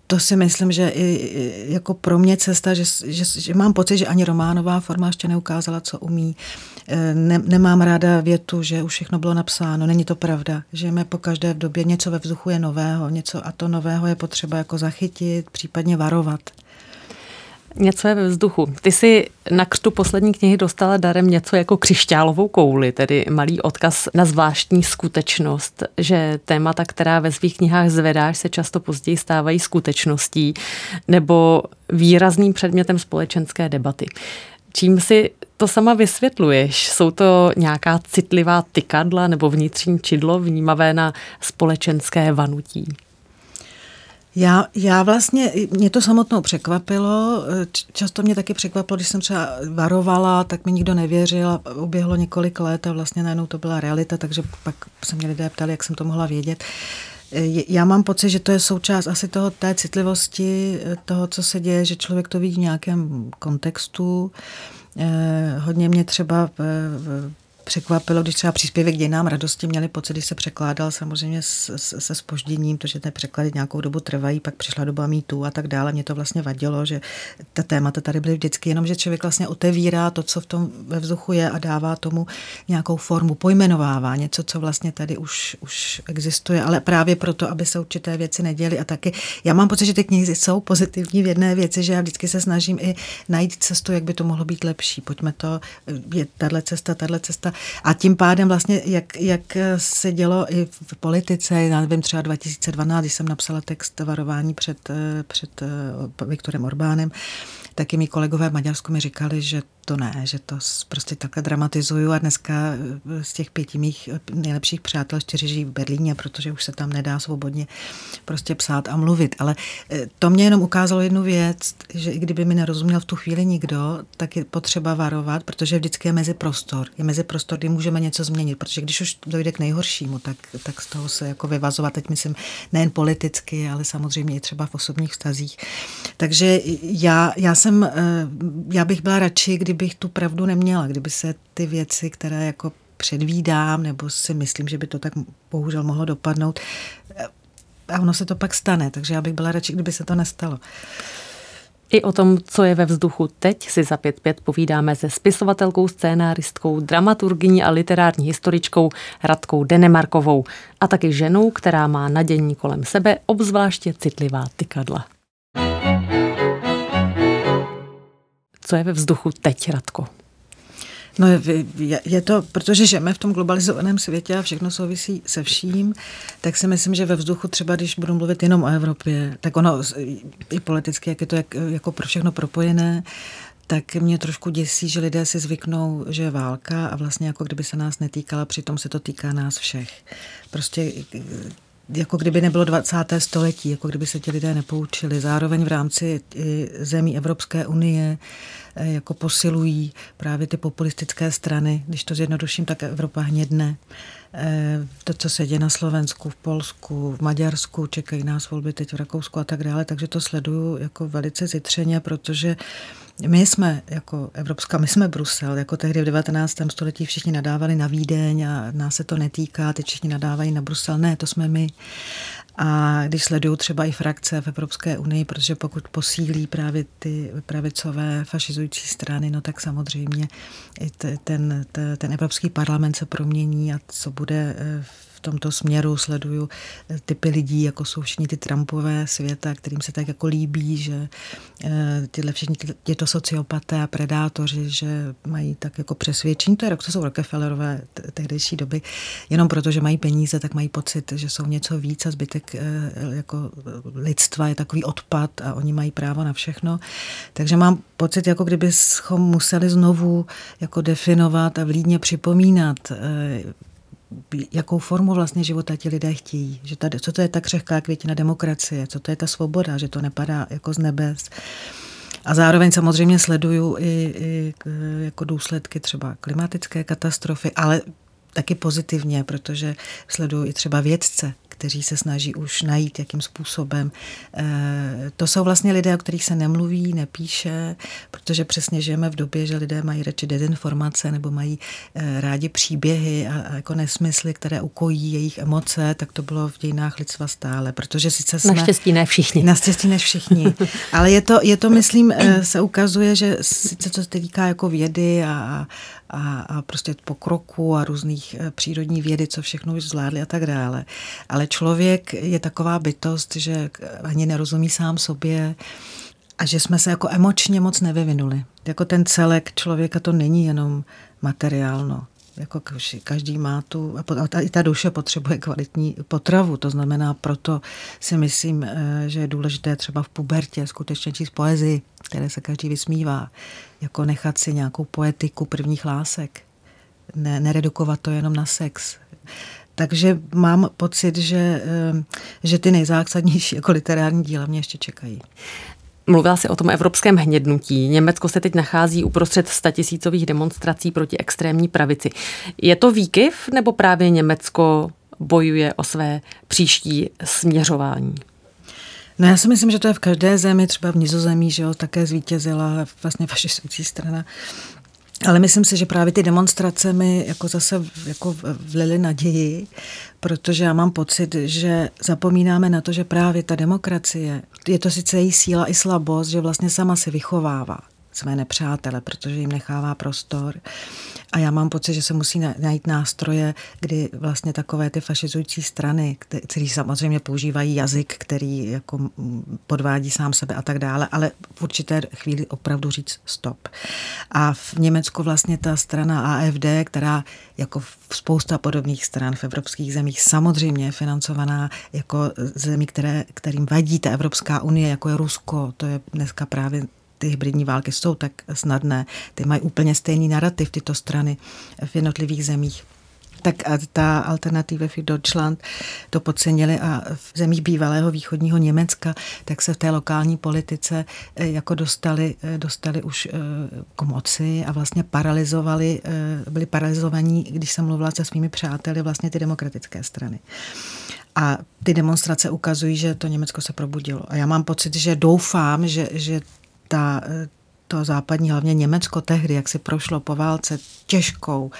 to si myslím, že i jako pro mě cesta, že, že, že mám pocit, že ani románová forma ještě neukázala, co umí. E, ne, nemám ráda větu, že už všechno bylo napsáno. Není to pravda. Žijeme po každé v době, něco ve vzduchu je nového, něco a to nového je potřeba jako zachytit, případně varovat. Něco je ve vzduchu. Ty si na křtu poslední knihy dostala darem něco jako křišťálovou kouli, tedy malý odkaz na zvláštní skutečnost, že témata, která ve svých knihách zvedáš, se často později stávají skutečností nebo výrazným předmětem společenské debaty. Čím si to sama vysvětluješ? Jsou to nějaká citlivá tykadla nebo vnitřní čidlo vnímavé na společenské vanutí? Já, já vlastně, mě to samotnou překvapilo, často mě taky překvapilo, když jsem třeba varovala, tak mi nikdo nevěřil a uběhlo několik let a vlastně najednou to byla realita, takže pak se mě lidé ptali, jak jsem to mohla vědět. Já mám pocit, že to je součást asi toho té citlivosti, toho, co se děje, že člověk to vidí v nějakém kontextu. Eh, hodně mě třeba překvapilo, když třeba příspěvek dějinám radosti měli pocit, když se překládal samozřejmě se spožděním, to, že ty překlady nějakou dobu trvají, pak přišla doba mýtů a tak dále. Mě to vlastně vadilo, že ta témata tady byly vždycky, jenom že člověk vlastně otevírá to, co v tom ve vzduchu je a dává tomu nějakou formu, pojmenovává něco, co vlastně tady už, už existuje, ale právě proto, aby se určité věci neděly a taky. Já mám pocit, že ty knihy jsou pozitivní v jedné věci, že já vždycky se snažím i najít cestu, jak by to mohlo být lepší. Pojďme to, je tahle cesta, tahle cesta. A tím pádem vlastně, jak, jak se dělo i v politice, já nevím, třeba 2012, když jsem napsala text varování před, před eh, Viktorem Orbánem, taky mý kolegové v Maďarsku mi říkali, že to ne, že to prostě takhle dramatizuju a dneska eh, z těch pěti mých eh, nejlepších přátel čtyři žijí v Berlíně, protože už se tam nedá svobodně prostě psát a mluvit. Ale eh, to mě jenom ukázalo jednu věc, že i kdyby mi nerozuměl v tu chvíli nikdo, tak je potřeba varovat, protože vždycky je mezi prostor. Je mezi prostor, kdy můžeme něco změnit, protože když už dojde k nejhoršímu, tak, tak z toho se jako vyvazovat, teď myslím nejen politicky, ale samozřejmě i třeba v osobních vztazích. Takže já, já jsem, já bych byla radši, kdy kdybych tu pravdu neměla, kdyby se ty věci, které jako předvídám, nebo si myslím, že by to tak bohužel mohlo dopadnout, a ono se to pak stane, takže já bych byla radši, kdyby se to nestalo. I o tom, co je ve vzduchu teď, si za pět pět povídáme se spisovatelkou, scénáristkou, dramaturgyní a literární historičkou Radkou Denemarkovou a taky ženou, která má nadění kolem sebe obzvláště citlivá tykadla. Co je ve vzduchu teď, Radko? No je, je to, protože žijeme v tom globalizovaném světě a všechno souvisí se vším, tak si myslím, že ve vzduchu třeba, když budu mluvit jenom o Evropě, tak ono i politicky, jak je to jak, jako pro všechno propojené, tak mě trošku děsí, že lidé si zvyknou, že je válka a vlastně jako kdyby se nás netýkala, přitom se to týká nás všech. Prostě jako kdyby nebylo 20. století, jako kdyby se ti lidé nepoučili. Zároveň v rámci zemí Evropské unie eh, jako posilují právě ty populistické strany. Když to zjednoduším, tak Evropa hnědne. Eh, to, co se děje na Slovensku, v Polsku, v Maďarsku, čekají nás volby teď v Rakousku a tak dále, takže to sleduju jako velice zitřeně, protože my jsme jako Evropská, my jsme Brusel, jako tehdy v 19. století všichni nadávali na Vídeň a nás se to netýká, teď všichni nadávají na Brusel. Ne, to jsme my. A když sledují třeba i frakce v Evropské unii, protože pokud posílí právě ty pravicové fašizující strany, no tak samozřejmě i ten, ten, ten Evropský parlament se promění a co bude v eh, tomto směru sleduju eh, typy lidí, jako jsou všichni ty Trumpové světa, kterým se tak jako líbí, že eh, tyhle všichni tyto sociopaté a predátoři, že mají tak jako přesvědčení, to, je, to jsou Rockefellerové tehdejší doby, jenom proto, že mají peníze, tak mají pocit, že jsou něco víc a zbytek eh, jako lidstva je takový odpad a oni mají právo na všechno. Takže mám pocit, jako kdybychom museli znovu jako definovat a vlídně připomínat jakou formu vlastně života ti lidé chtějí. Že tady, co to je ta křehká květina demokracie, co to je ta svoboda, že to nepadá jako z nebes. A zároveň samozřejmě sleduju i, i jako důsledky třeba klimatické katastrofy, ale taky pozitivně, protože sleduju i třeba vědce, kteří se snaží už najít, jakým způsobem. Eh, to jsou vlastně lidé, o kterých se nemluví, nepíše, protože přesně žijeme v době, že lidé mají radši dezinformace nebo mají eh, rádi příběhy a, a jako nesmysly, které ukojí jejich emoce, tak to bylo v dějinách lidstva stále, protože sice jsme... Naštěstí ne všichni. Naštěstí ne všichni. Ale je to, je to, myslím, eh, se ukazuje, že sice co se týká jako vědy a, a, a prostě pokroku a různých přírodní vědy, co všechno už zvládli a tak dále. Ale člověk je taková bytost, že ani nerozumí sám sobě a že jsme se jako emočně moc nevyvinuli. Jako ten celek člověka to není jenom materiálno. Jako každý má tu, a i ta duše potřebuje kvalitní potravu, to znamená, proto si myslím, eh, že je důležité třeba v pubertě skutečně číst poezii, které se každý vysmívá, jako nechat si nějakou poetiku prvních lásek, ne, neredukovat to jenom na sex. Takže mám pocit, že, eh, že ty nejzásadnější jako literární díla mě ještě čekají. Mluvila si o tom evropském hnědnutí. Německo se teď nachází uprostřed statisícových demonstrací proti extrémní pravici. Je to výkyv nebo právě Německo bojuje o své příští směřování? No já si myslím, že to je v každé zemi, třeba v Nizozemí, že jo, také zvítězila vlastně fašistující strana Ale myslím si, že právě ty demonstrace mi jako zase jako vlily naději, protože já mám pocit, že zapomínáme na to, že právě ta demokracie, je to sice její síla i slabost, že vlastně sama se vychovává své nepřátele, protože jim nechává prostor. A já mám pocit, že se musí najít nástroje, kdy vlastně takové ty fašizující strany, které samozřejmě používají jazyk, který jako podvádí sám sebe a tak dále, ale v určité chvíli opravdu říct stop. A v Německu vlastně ta strana AFD, která jako spousta podobných stran v evropských zemích samozřejmě je financovaná jako zemí, které, kterým vadí ta Evropská unie, jako je Rusko, to je dneska právě ty hybridní války jsou tak snadné. Ty mají úplně stejný narrativ tyto strany v jednotlivých zemích tak a ta alternativa für Deutschland to podcenili a v zemích bývalého východního Německa, tak se v té lokální politice eh, jako dostali, eh, dostali už eh, k moci a vlastně paralizovali, byli paralizovaní, když jsem mluvila se svými přáteli, vlastně ty demokratické strany. A ty demonstrace ukazují, že to Německo se probudilo. A já mám pocit, že doufám, že, že ta, to západní, hlavně Německo tehdy, jak si prošlo po válce těžkou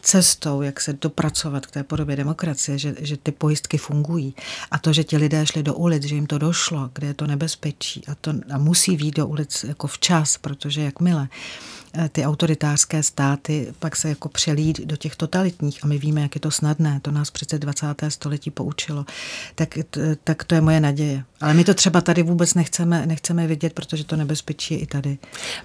cestou, jak se dopracovat k té podobě demokracie, že, že ty pojistky fungují. A to, že ti lidé šli do ulic, že jim to došlo, kde je to nebezpečí a, to, a musí výjít do ulic jako včas, protože jakmile Eh, ty autoritářské státy pak se jako přelít do těch totalitních a my víme, jak je to snadné, to nás přece 20. století poučilo, tak, tak to je moje naděje. Ale my to třeba tady vůbec nechceme, nechceme vidět, protože to nebezpečí je i tady.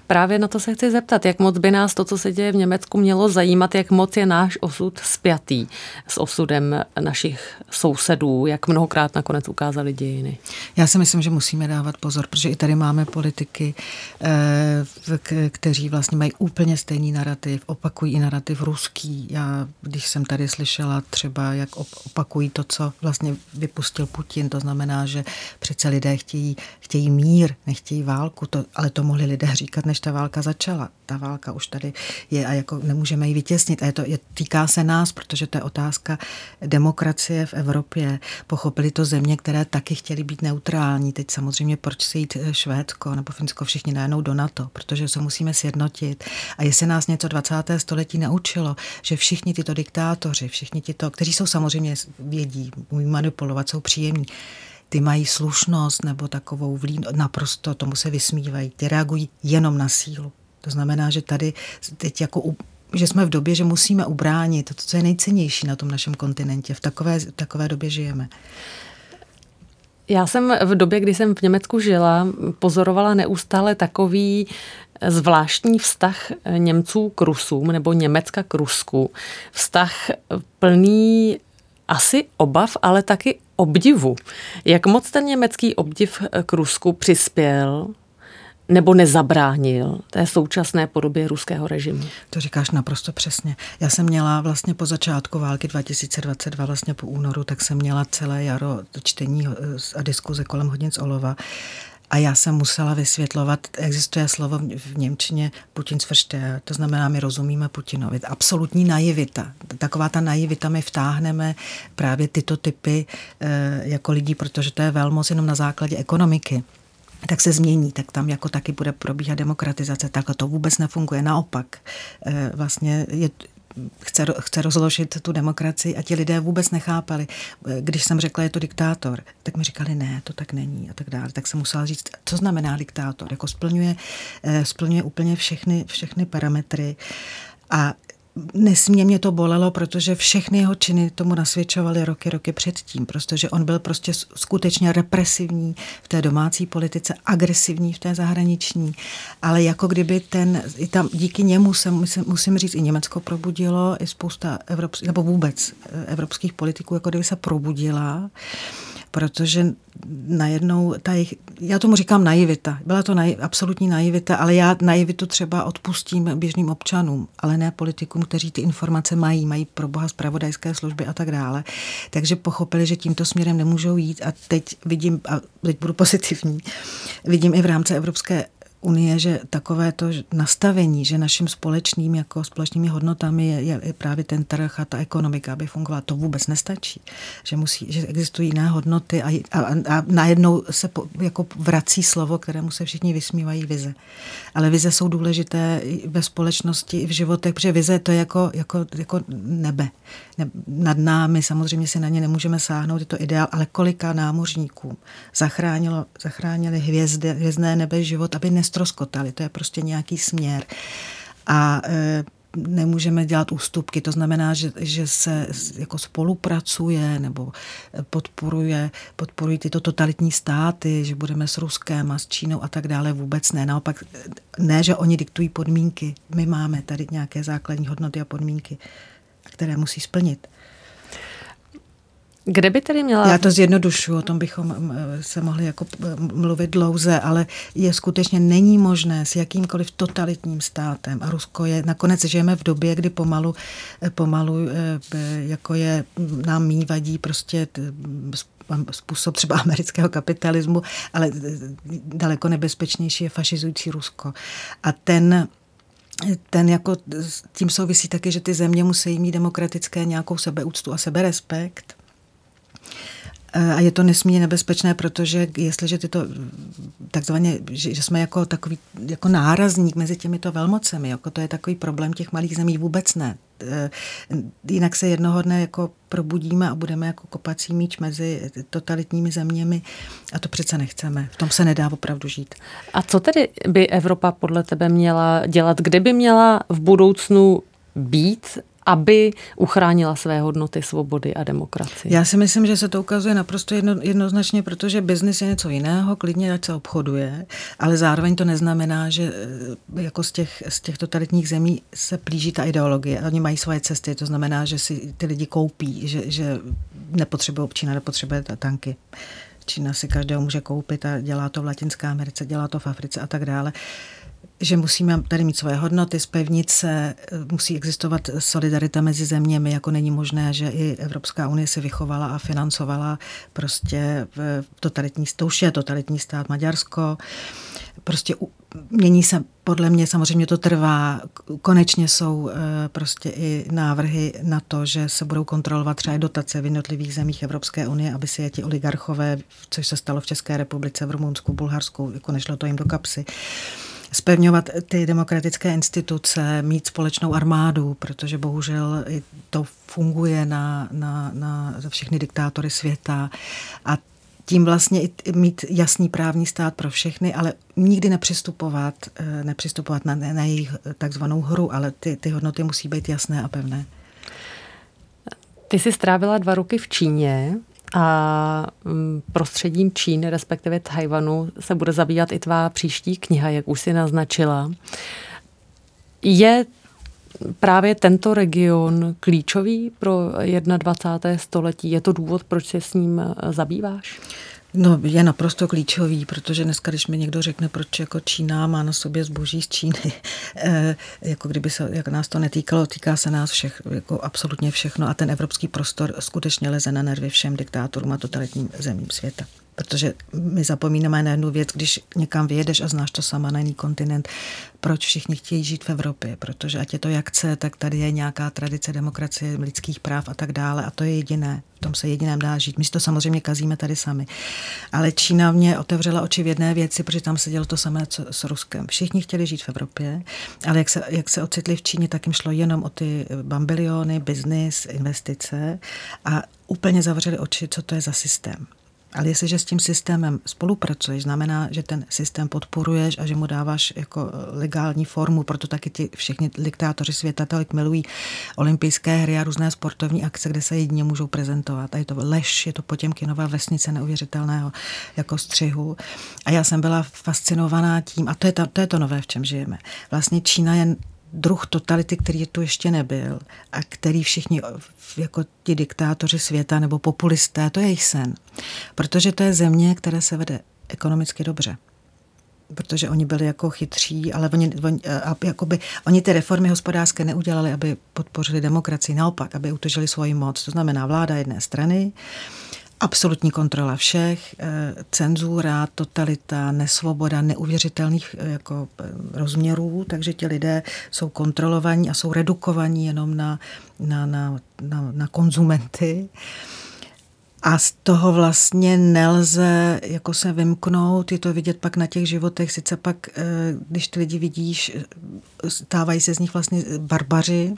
Právě na to se chci zeptat, jak moc by nás to, co se děje v Německu, mělo zajímat, jak moc je náš osud spjatý s osudem našich sousedů, jak mnohokrát nakonec ukázali dějiny. Já si myslím, že musíme dávat pozor, protože i tady máme politiky, eh, kteří vlastně mají úplně stejný narrativ, opakují i narrativ ruský. Já, když jsem tady slyšela třeba, jak opakují to, co vlastně vypustil Putin, to znamená, že přece lidé chtějí, chtějí mír, nechtějí válku, to, ale to mohli lidé říkat, než ta válka začala. Ta válka už tady je a jako nemůžeme ji vytěsnit. A je to, je, týká se nás, protože to je otázka demokracie v Evropě. Pochopili to země, které taky chtěly být neutrální. Teď samozřejmě proč se jít eh, Švédsko nebo Finsko všichni najednou do NATO, protože se musíme sjednotit. A jestli nás něco 20. století naučilo, že všichni tyto diktátoři, všichni tyto, kteří jsou samozřejmě vědí, umí manipulovat, jsou příjemní, ty mají slušnost nebo takovou vlín, naprosto tomu se vysmívají. Ty reagují jenom na sílu. To znamená, že tady teď jako že jsme v době, že musíme ubránit to, co je nejcennější na tom našem kontinentě. V takové, v takové době žijeme. Já jsem v době, kdy jsem v Německu žila, pozorovala neustále takový zvláštní vztah Němců k Rusům nebo Německa k Rusku. Vztah plný asi obav, ale taky obdivu. Jak moc ten německý obdiv k Rusku přispěl nebo nezabránil té současné podobě ruského režimu. To říkáš naprosto přesně. Já jsem měla vlastně po začátku války 2022, vlastně po únoru, tak jsem měla celé jaro čtení a diskuze kolem hodnic olova. A já jsem musela vysvětlovat, existuje slovo v Němčině Putin svršte, to znamená, my rozumíme Putinovi. Absolutní naivita. Taková ta naivita, my vtáhneme právě tyto typy eh, jako lidí, protože to je velmoc jenom na základě ekonomiky tak se změní, tak tam jako taky bude probíhat demokratizace. Takhle to vůbec nefunguje. Naopak, eh, vlastně je, chce, chce rozložit tu demokracii a ti lidé vůbec nechápali. Když jsem řekla, je to diktátor, tak mi říkali, ne, to tak není a tak dále. Tak jsem musela říct, co znamená diktátor. Jako splňuje, eh, splňuje úplně všechny, všechny parametry a Nesmě mě to bolelo, protože všechny jeho činy tomu nasvědčovaly roky, roky předtím, protože on byl prostě skutečně represivní v té domácí politice, agresivní v té zahraniční, ale jako kdyby ten, i tam díky němu se, musím, musím říct, i Německo probudilo, i spousta evropských, nebo vůbec eh, evropských politiků, jako kdyby se probudila protože najednou ta jejich, já tomu říkám naivita, byla to naiv, absolutní naivita, ale já naivitu třeba odpustím běžným občanům, ale ne politikům, kteří ty informace mají, mají pro boha zpravodajské služby a tak dále. Takže pochopili, že tímto směrem nemůžou jít a teď vidím, a teď budu pozitivní, vidím i v rámci Evropské unie, že takové to nastavení, že naším společným jako společnými hodnotami je, je, právě ten trh a ta ekonomika, aby fungovala, to vůbec nestačí. Že, musí, že existují jiné hodnoty a, a, a najednou se po, jako vrací slovo, kterému se všichni vysmívají vize. Ale vize jsou důležité ve společnosti i v životech, protože vize to je jako, jako, jako nebe. Ne, nad námi samozřejmě si na ně nemůžeme sáhnout, je to ideál, ale kolika námořníků zachránilo, zachránili hvězdy, hvězdné nebe život, aby nestroskotali. To je prostě nějaký směr. A e, nemůžeme dělat ústupky. To znamená, že, že se jako spolupracuje nebo podporuje, podporují tyto totalitní státy, že budeme s Ruskem a s Čínou a tak dále. Vůbec ne. Naopak ne, že oni diktují podmínky. My máme tady nějaké základní hodnoty a podmínky, které musí splnit. Kde by tedy měla... Já to zjednodušu, o tom bychom se mohli jako mluvit dlouze, ale je skutečně není možné s jakýmkoliv totalitním státem a Rusko je, nakonec žijeme v době, kdy pomalu, pomalu jako je, nám mývadí prostě způsob třeba amerického kapitalismu, ale daleko nebezpečnější je fašizující Rusko. A ten ten jako, tím souvisí taky, že ty země musí mít demokratické nějakou sebeúctu a seberespekt a je to nesmírně nebezpečné, protože jestliže tyto takzvaně, že, že jsme jako takový jako nárazník mezi těmito velmocemi, jako to je takový problém těch malých zemí, vůbec ne. E, jinak se jednoho dne jako probudíme a budeme jako kopací míč mezi totalitními zeměmi a to přece nechceme. V tom se nedá opravdu žít. A co tedy by Evropa podle tebe měla dělat? Kde by měla v budoucnu být aby uchránila své hodnoty svobody a demokracie. Já si myslím, že se to ukazuje naprosto jedno, jednoznačně, protože biznis je něco jiného, klidně ať se obchoduje, ale zároveň to neznamená, že eh, jako z těch, z těch totalitních zemí se plíží ta ideologie. Oni mají svoje cesty, to znamená, že si ty lidi koupí, že, že nepotřebuje Čína, nepotřebuje tanky. Čína si každého může koupit a dělá to v Latinské Americe, dělá to v Africe a tak dále že musíme tady mít svoje hodnoty, spevnit se, musí existovat solidarita mezi zeměmi, jako není možné, že i Evropská unie se vychovala a financovala prostě v totalitní, to už je totalitní stát Maďarsko, prostě mění se, podle mě samozřejmě to trvá, konečně jsou eh, prostě i návrhy na to, že se budou kontrolovat třeba dotace v jednotlivých zemích Evropské unie, aby si je ti oligarchové, což se stalo v České republice, v Rumunsku, Bulharsku, jako nešlo to jim do kapsy, spevňovat ty demokratické instituce, mít společnou armádu, protože bohužel to funguje na, na, na všechny diktátory světa a tím vlastně i mít jasný právní stát pro všechny, ale nikdy nepřistupovat, eh, nepřistupovat na, na jejich takzvanou hru, ale ty, ty hodnoty musí být jasné a pevné. Ty jsi strávila dva roky v Číně. A mm, prostředím Číny, respektive Tajvanu, se bude zabývat i tvá příští kniha, jak už si naznačila. Je právě tento region klíčový pro 21. století? Je to důvod, proč se s ním eh, zabýváš? No, je naprosto klíčový, protože dneska, když mi někdo řekne, proč jako Čína má na sobě zboží z Číny, eh, jako kdyby se, jak nás to netýkalo, týká se nás všech, jako absolutně všechno a ten evropský prostor skutečně leze na nervy všem diktátorům a totalitním zemím světa. Protože my zapomínáme na jednu věc, když někam vyjedeš a znáš to sama na jiný kontinent, proč všichni chtějí žít v Evropě, protože ať je to jak chce, tak tady je nějaká tradice demokracie, lidských práv a tak dále a to je jediné. V tom se jediném dá žít. My si to samozřejmě kazíme tady sami. Ale Čína mě otevřela oči v jedné věci, protože tam se dělo to samé co s Ruskem. Všichni chtěli žít v Evropě, ale jak se, jak se ocitli v Číně, tak jim šlo jenom o ty bambiliony, biznis, investice a úplně zavřeli oči, co to je za systém. Ale jestliže s tím systémem spolupracuješ, znamená, že ten systém podporuješ a že mu dáváš jako eh, legální formu, proto taky ti všichni diktátoři světa tolik milují olympijské hry a různé sportovní akce, kde se jedině můžou prezentovat. A je to lež, je to Potěmkinová vesnice neuvěřitelného jako střihu. A já jsem byla fascinovaná tím, a to je, ta, to je to nové, v čem žijeme. Vlastně Čína je druh totality, který tu ještě nebyl a který všichni, jako ti diktátoři světa nebo populisté, to je jejich sen. Protože to je země, které se vede ekonomicky dobře protože oni byli jako chytří, ale oni, oni, jakoby, oni ty reformy hospodářské neudělali, aby podpořili demokracii, naopak, aby utožili svoji moc. To znamená vláda jedné strany Absolutní kontrola všech, eh, cenzura, totalita, nesvoboda, neuvěřitelných eh, jako eh, rozměrů, takže ti lidé jsou kontrolovaní a jsou redukovaní jenom na, na, na, na, na konzumenty. A z toho vlastně nelze jako se vymknout, je to vidět pak na těch životech, sice pak, když ty lidi vidíš, stávají se z nich vlastně barbaři,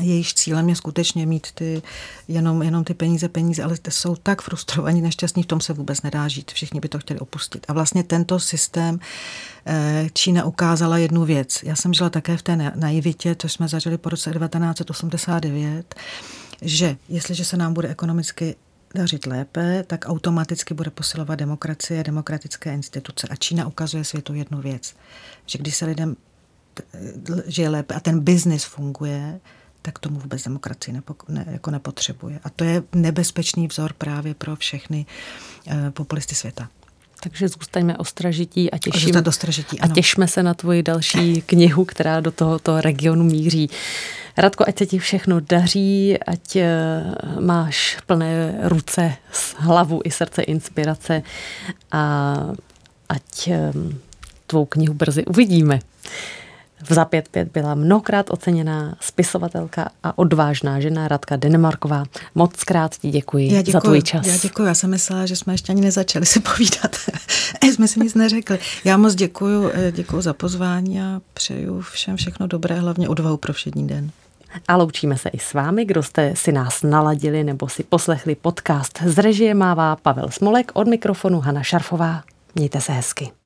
jejich cílem je skutečně mít ty, jenom, jenom ty peníze, peníze, ale jsou tak frustrovaní, nešťastní, v tom se vůbec nedá žít. Všichni by to chtěli opustit. A vlastně tento systém eh, Čína ukázala jednu věc. Já jsem žila také v té naivitě, to jsme zažili po roce 1989, že jestliže se nám bude ekonomicky dařit lépe, tak automaticky bude posilovat demokracie, demokratické instituce. A Čína ukazuje světu jednu věc, že když se lidem žije lépe a ten biznis funguje, tak tomu vůbec demokracii nepo, ne, jako nepotřebuje. A to je nebezpečný vzor právě pro všechny uh, populisty světa. Takže zůstaňme ostražití a těším, ostražití, a těšme se na tvoji další knihu, která do tohoto regionu míří. Radko, ať se ti všechno daří, ať eh, máš plné ruce, hlavu i srdce inspirace a ať eh, tvou knihu brzy uvidíme. V za 5 byla mnohokrát oceněná spisovatelka a odvážná žena Radka Denemarková. Moc krát ti děkuji, já děkuji za tvůj čas. Já děkuji, já jsem myslela, že jsme ještě ani nezačali si povídat. jsme si nic neřekli. Já moc děkuji, eh, děkuji za pozvání a přeju všem všechno dobré, hlavně odvahu pro všední den. A loučíme se i s vámi, kdo jste si nás naladili nebo si poslechli podcast. Z režie mává Pavel Smolek, od mikrofonu Hana Šarfová. Mějte se hezky.